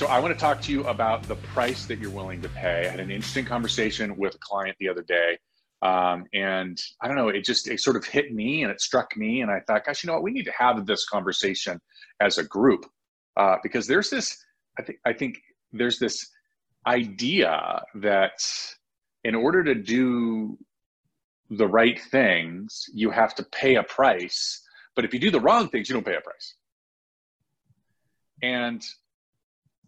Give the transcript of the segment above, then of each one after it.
So I want to talk to you about the price that you're willing to pay. I had an interesting conversation with a client the other day. Um, and I don't know, it just it sort of hit me and it struck me. And I thought, gosh, you know what? We need to have this conversation as a group uh, because there's this, I think, I think there's this idea that in order to do the right things, you have to pay a price. But if you do the wrong things, you don't pay a price. And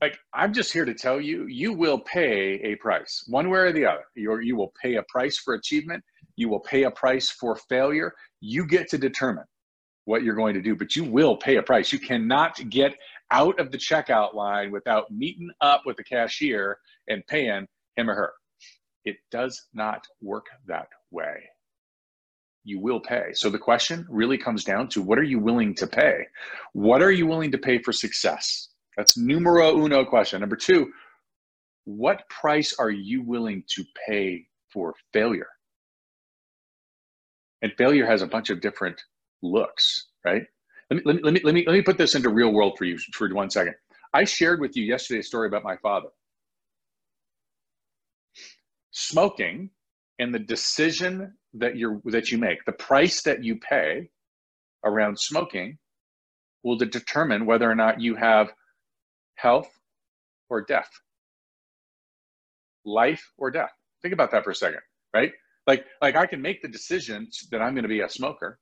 like I'm just here to tell you, you will pay a price, one way or the other. you you will pay a price for achievement. You will pay a price for failure. You get to determine what you're going to do, but you will pay a price. You cannot get out of the checkout line without meeting up with the cashier and paying him or her. It does not work that way. You will pay. So the question really comes down to what are you willing to pay? What are you willing to pay for success? That's numero uno question. Number two, what price are you willing to pay for failure? And failure has a bunch of different looks, right? Let me, let me, let me, let me, let me put this into real world for you for one second. I shared with you yesterday a story about my father. Smoking and the decision that you that you make, the price that you pay around smoking will determine whether or not you have health or death, life or death. Think about that for a second, right? Like, like I can make the decision that I'm going to be a smoker,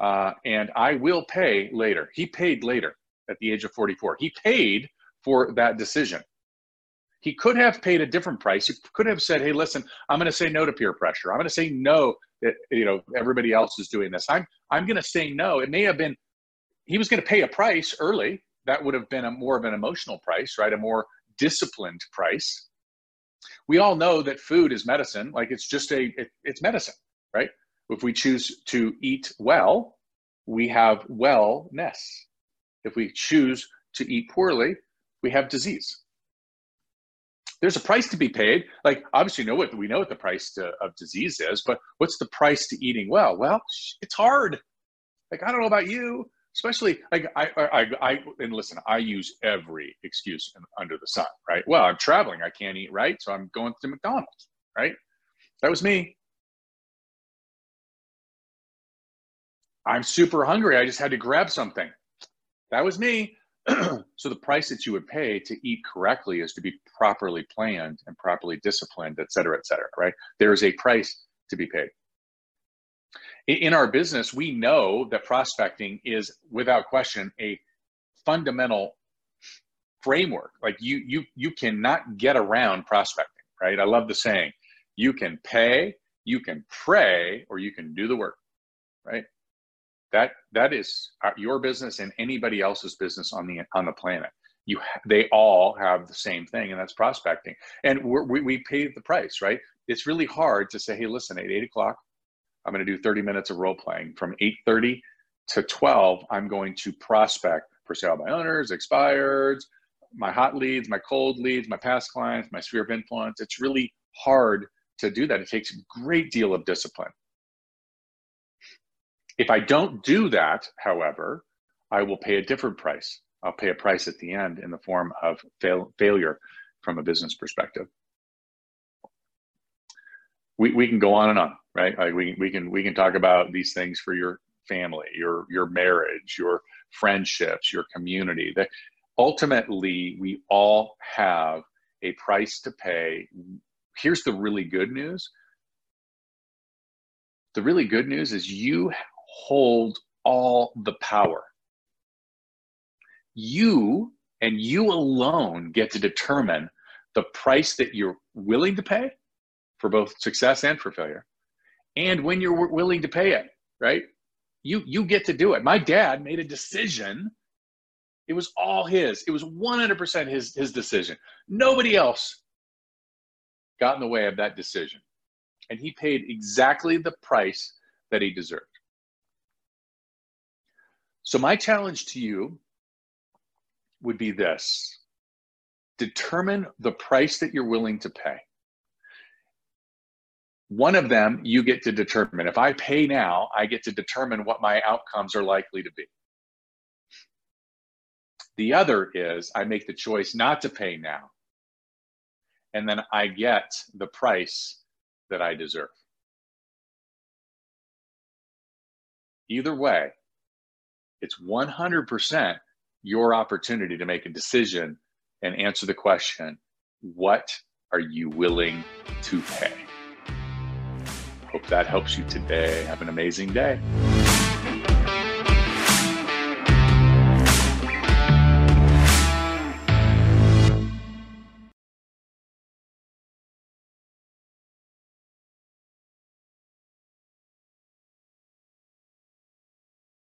uh, and I will pay later. He paid later at the age of 44. He paid for that decision. He could have paid a different price. He could have said, "Hey, listen, I'm going to say no to peer pressure. I'm going to say no that you know everybody else is doing this. I'm I'm going to say no." It may have been he was going to pay a price early that would have been a more of an emotional price, right? A more disciplined price. We all know that food is medicine. Like it's just a, it, it's medicine, right? If we choose to eat well, we have wellness. If we choose to eat poorly, we have disease. There's a price to be paid. Like obviously, know what we know what the price to, of disease is, but what's the price to eating well? Well, it's hard. Like I don't know about you, especially like I, I, I, and listen, I use every excuse under the sun, right? Well, I'm traveling, I can't eat right, so I'm going to McDonald's, right? That was me. I'm super hungry. I just had to grab something. That was me. so the price that you would pay to eat correctly is to be properly planned and properly disciplined, et cetera, et cetera, right? There is a price to be paid in our business, we know that prospecting is without question a fundamental framework. Like you, you, you cannot get around prospecting, right? I love the saying, you can pay, you can pray, or you can do the work, right? That that is uh, your business and anybody else's business on the on the planet. You, they all have the same thing, and that's prospecting. And we we pay the price, right? It's really hard to say, hey, listen, at eight o'clock, I'm going to do 30 minutes of role playing. From 8:30 to 12, I'm going to prospect for sale by owners, expireds, my hot leads, my cold leads, my past clients, my sphere of influence. It's really hard to do that. It takes a great deal of discipline. If I don't do that, however, I will pay a different price. I'll pay a price at the end in the form of fail, failure from a business perspective. We, we can go on and on right? Like we we can we can talk about these things for your family, your your marriage, your friendships, your community. That ultimately we all have a price to pay. Here's the really good news. The really good news is you hold all the power. You and you alone get to determine the price that you're willing to pay for both success and for failure and when you're willing to pay it, right? You you get to do it. My dad made a decision. It was all his. It was 100% his his decision. Nobody else got in the way of that decision. And he paid exactly the price that he deserved. So my challenge to you would be this. Determine the price that you're willing to pay one of them you get to determine. If I pay now, I get to determine what my outcomes are likely to be. The other is I make the choice not to pay now. And then I get the price that I deserve. Either way, it's 100% your opportunity to make a decision and answer the question what are you willing to pay? Hope that helps you today. Have an amazing day.